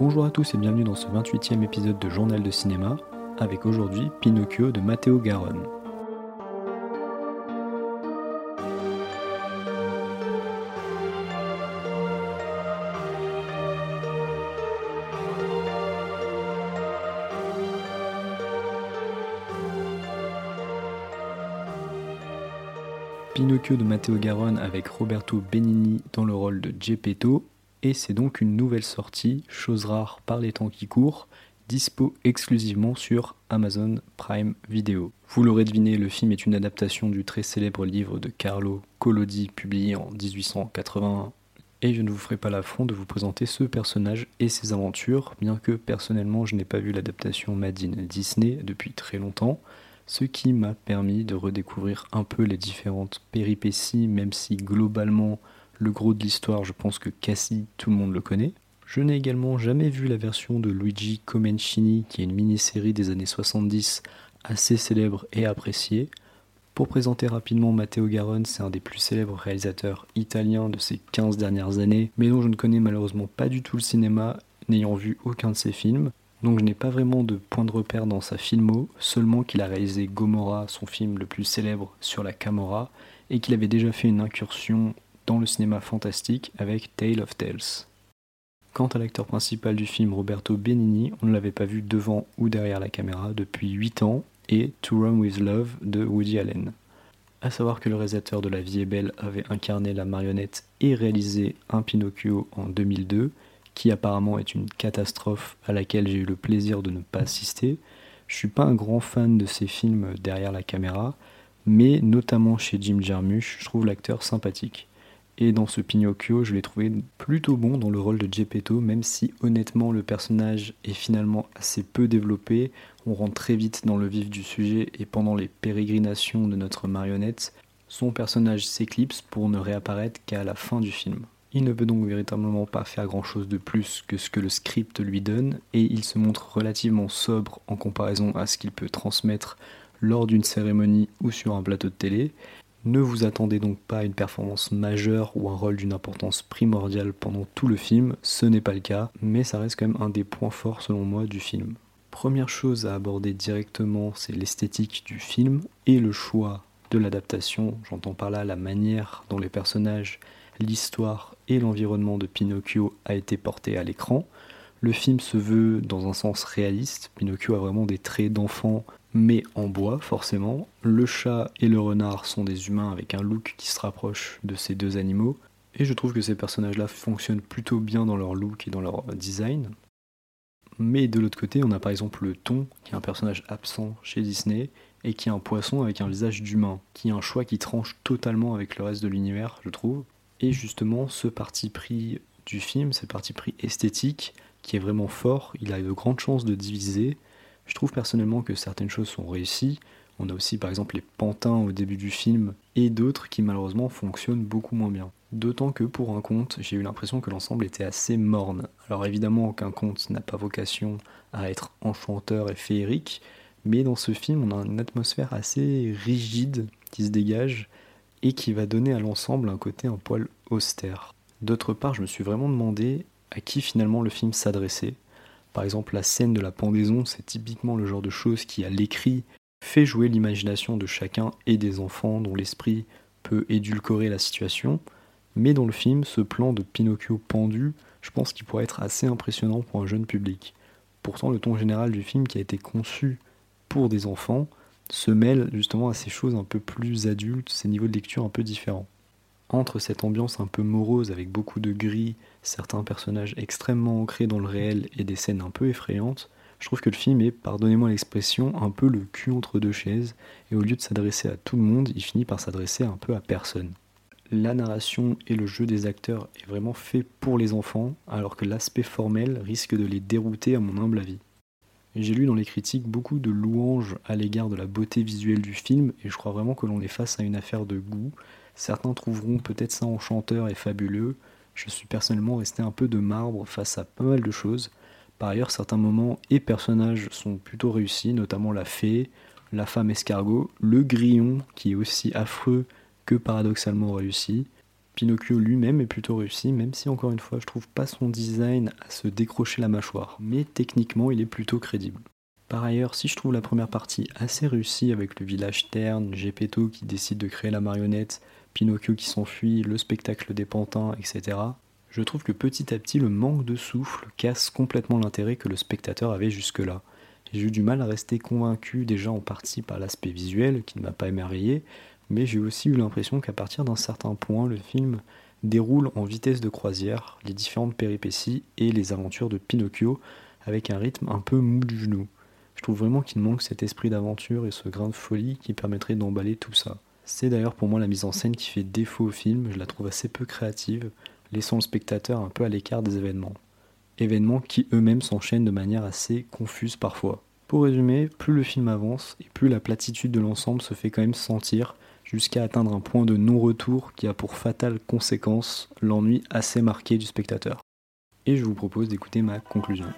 Bonjour à tous et bienvenue dans ce 28e épisode de Journal de cinéma, avec aujourd'hui Pinocchio de Matteo Garonne. Pinocchio de Matteo Garonne avec Roberto Benigni dans le rôle de Geppetto, et c'est donc une nouvelle sortie, chose rare par les temps qui courent, dispo exclusivement sur Amazon Prime Video. Vous l'aurez deviné, le film est une adaptation du très célèbre livre de Carlo Collodi publié en 1881 et je ne vous ferai pas l'affront de vous présenter ce personnage et ses aventures, bien que personnellement je n'ai pas vu l'adaptation Madine Disney depuis très longtemps ce qui m'a permis de redécouvrir un peu les différentes péripéties, même si globalement le gros de l'histoire, je pense que Cassie, tout le monde le connaît. Je n'ai également jamais vu la version de Luigi Comencini, qui est une mini-série des années 70 assez célèbre et appréciée. Pour présenter rapidement Matteo Garonne, c'est un des plus célèbres réalisateurs italiens de ces 15 dernières années, mais dont je ne connais malheureusement pas du tout le cinéma, n'ayant vu aucun de ses films. Donc je n'ai pas vraiment de point de repère dans sa filmo, seulement qu'il a réalisé Gomorrah, son film le plus célèbre sur la Camorra, et qu'il avait déjà fait une incursion dans le cinéma fantastique avec Tale of Tales. Quant à l'acteur principal du film, Roberto Benigni, on ne l'avait pas vu devant ou derrière la caméra depuis 8 ans, et To Run With Love de Woody Allen. A savoir que le réalisateur de La Vie est belle avait incarné la marionnette et réalisé un Pinocchio en 2002, qui apparemment est une catastrophe à laquelle j'ai eu le plaisir de ne pas assister. Je suis pas un grand fan de ces films derrière la caméra, mais notamment chez Jim Jarmusch, je trouve l'acteur sympathique. Et dans ce Pinocchio, je l'ai trouvé plutôt bon dans le rôle de Geppetto, même si honnêtement le personnage est finalement assez peu développé. On rentre très vite dans le vif du sujet et pendant les pérégrinations de notre marionnette, son personnage s'éclipse pour ne réapparaître qu'à la fin du film. Il ne peut donc véritablement pas faire grand chose de plus que ce que le script lui donne, et il se montre relativement sobre en comparaison à ce qu'il peut transmettre lors d'une cérémonie ou sur un plateau de télé. Ne vous attendez donc pas à une performance majeure ou un rôle d'une importance primordiale pendant tout le film, ce n'est pas le cas, mais ça reste quand même un des points forts selon moi du film. Première chose à aborder directement, c'est l'esthétique du film et le choix de l'adaptation, j'entends par là la manière dont les personnages l'histoire et l'environnement de Pinocchio a été porté à l'écran. Le film se veut dans un sens réaliste. Pinocchio a vraiment des traits d'enfant, mais en bois forcément. Le chat et le renard sont des humains avec un look qui se rapproche de ces deux animaux. Et je trouve que ces personnages-là fonctionnent plutôt bien dans leur look et dans leur design. Mais de l'autre côté, on a par exemple le thon, qui est un personnage absent chez Disney, et qui est un poisson avec un visage d'humain, qui est un choix qui tranche totalement avec le reste de l'univers, je trouve. Et justement, ce parti pris du film, ce parti pris esthétique, qui est vraiment fort, il a de grandes chances de diviser. Je trouve personnellement que certaines choses sont réussies. On a aussi par exemple les pantins au début du film et d'autres qui malheureusement fonctionnent beaucoup moins bien. D'autant que pour un conte, j'ai eu l'impression que l'ensemble était assez morne. Alors évidemment, aucun conte n'a pas vocation à être enchanteur et féerique, mais dans ce film, on a une atmosphère assez rigide qui se dégage et qui va donner à l'ensemble un côté un poil austère. D'autre part, je me suis vraiment demandé à qui finalement le film s'adressait. Par exemple, la scène de la pendaison, c'est typiquement le genre de choses qui, à l'écrit, fait jouer l'imagination de chacun et des enfants dont l'esprit peut édulcorer la situation. Mais dans le film, ce plan de Pinocchio pendu, je pense qu'il pourrait être assez impressionnant pour un jeune public. Pourtant, le ton général du film qui a été conçu pour des enfants se mêle justement à ces choses un peu plus adultes, ces niveaux de lecture un peu différents. Entre cette ambiance un peu morose avec beaucoup de gris, certains personnages extrêmement ancrés dans le réel et des scènes un peu effrayantes, je trouve que le film est, pardonnez-moi l'expression, un peu le cul entre deux chaises, et au lieu de s'adresser à tout le monde, il finit par s'adresser un peu à personne. La narration et le jeu des acteurs est vraiment fait pour les enfants, alors que l'aspect formel risque de les dérouter à mon humble avis. J'ai lu dans les critiques beaucoup de louanges à l'égard de la beauté visuelle du film, et je crois vraiment que l'on est face à une affaire de goût. Certains trouveront peut-être ça enchanteur et fabuleux. Je suis personnellement resté un peu de marbre face à pas mal de choses. Par ailleurs, certains moments et personnages sont plutôt réussis, notamment la fée, la femme escargot, le grillon qui est aussi affreux que paradoxalement réussi. Pinocchio lui-même est plutôt réussi, même si encore une fois je trouve pas son design à se décrocher la mâchoire, mais techniquement il est plutôt crédible. Par ailleurs, si je trouve la première partie assez réussie avec le village terne, Gepetto qui décide de créer la marionnette, Pinocchio qui s'enfuit, le spectacle des pantins, etc., je trouve que petit à petit le manque de souffle casse complètement l'intérêt que le spectateur avait jusque-là. J'ai eu du mal à rester convaincu déjà en partie par l'aspect visuel qui ne m'a pas émerveillé, mais j'ai aussi eu l'impression qu'à partir d'un certain point, le film déroule en vitesse de croisière les différentes péripéties et les aventures de Pinocchio avec un rythme un peu mou du genou. Je trouve vraiment qu'il manque cet esprit d'aventure et ce grain de folie qui permettrait d'emballer tout ça. C'est d'ailleurs pour moi la mise en scène qui fait défaut au film, je la trouve assez peu créative, laissant le spectateur un peu à l'écart des événements. Événements qui eux-mêmes s'enchaînent de manière assez confuse parfois. Pour résumer, plus le film avance et plus la platitude de l'ensemble se fait quand même sentir, jusqu'à atteindre un point de non-retour qui a pour fatale conséquence l'ennui assez marqué du spectateur. Et je vous propose d'écouter ma conclusion.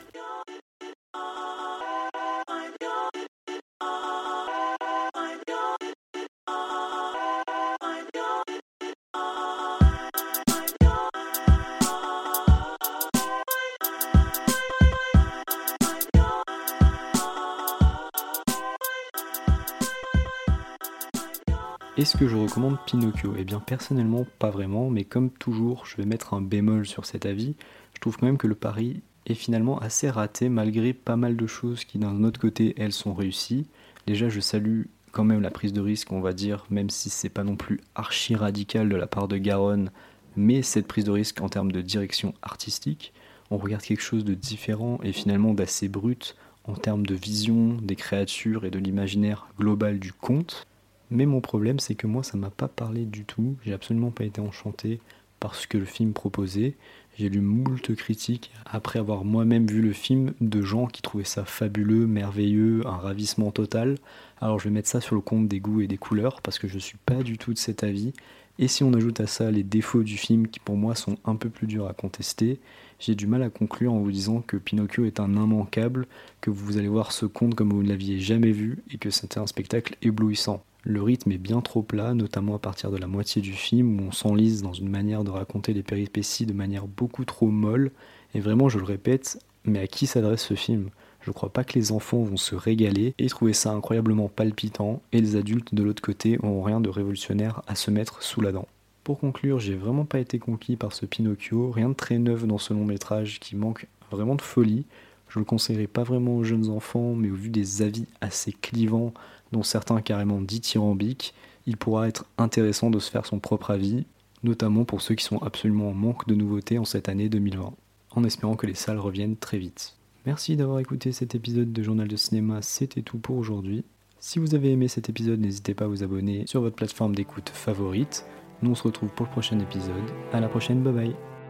Est-ce que je recommande Pinocchio? Eh bien personnellement pas vraiment, mais comme toujours je vais mettre un bémol sur cet avis. Je trouve quand même que le pari est finalement assez raté malgré pas mal de choses qui d'un autre côté elles sont réussies. Déjà je salue quand même la prise de risque on va dire, même si c'est pas non plus archi radical de la part de Garonne, mais cette prise de risque en termes de direction artistique. On regarde quelque chose de différent et finalement d'assez brut en termes de vision des créatures et de l'imaginaire global du conte. Mais mon problème, c'est que moi, ça m'a pas parlé du tout. J'ai absolument pas été enchanté par ce que le film proposait. J'ai lu moult critiques après avoir moi-même vu le film de gens qui trouvaient ça fabuleux, merveilleux, un ravissement total. Alors je vais mettre ça sur le compte des goûts et des couleurs parce que je suis pas du tout de cet avis. Et si on ajoute à ça les défauts du film qui pour moi sont un peu plus durs à contester, j'ai du mal à conclure en vous disant que Pinocchio est un immanquable, que vous allez voir ce conte comme vous ne l'aviez jamais vu et que c'était un spectacle éblouissant. Le rythme est bien trop plat, notamment à partir de la moitié du film où on s'enlise dans une manière de raconter les péripéties de manière beaucoup trop molle. Et vraiment, je le répète, mais à qui s'adresse ce film? Je crois pas que les enfants vont se régaler et trouver ça incroyablement palpitant, et les adultes de l'autre côté ont rien de révolutionnaire à se mettre sous la dent. Pour conclure, j'ai vraiment pas été conquis par ce Pinocchio, rien de très neuf dans ce long métrage qui manque vraiment de folie. Je le conseillerais pas vraiment aux jeunes enfants, mais au vu des avis assez clivants dont certains carrément dithyrambiques, il pourra être intéressant de se faire son propre avis, notamment pour ceux qui sont absolument en manque de nouveautés en cette année 2020, en espérant que les salles reviennent très vite. Merci d'avoir écouté cet épisode de Journal de Cinéma, c'était tout pour aujourd'hui. Si vous avez aimé cet épisode, n'hésitez pas à vous abonner sur votre plateforme d'écoute favorite. Nous on se retrouve pour le prochain épisode. À la prochaine, bye bye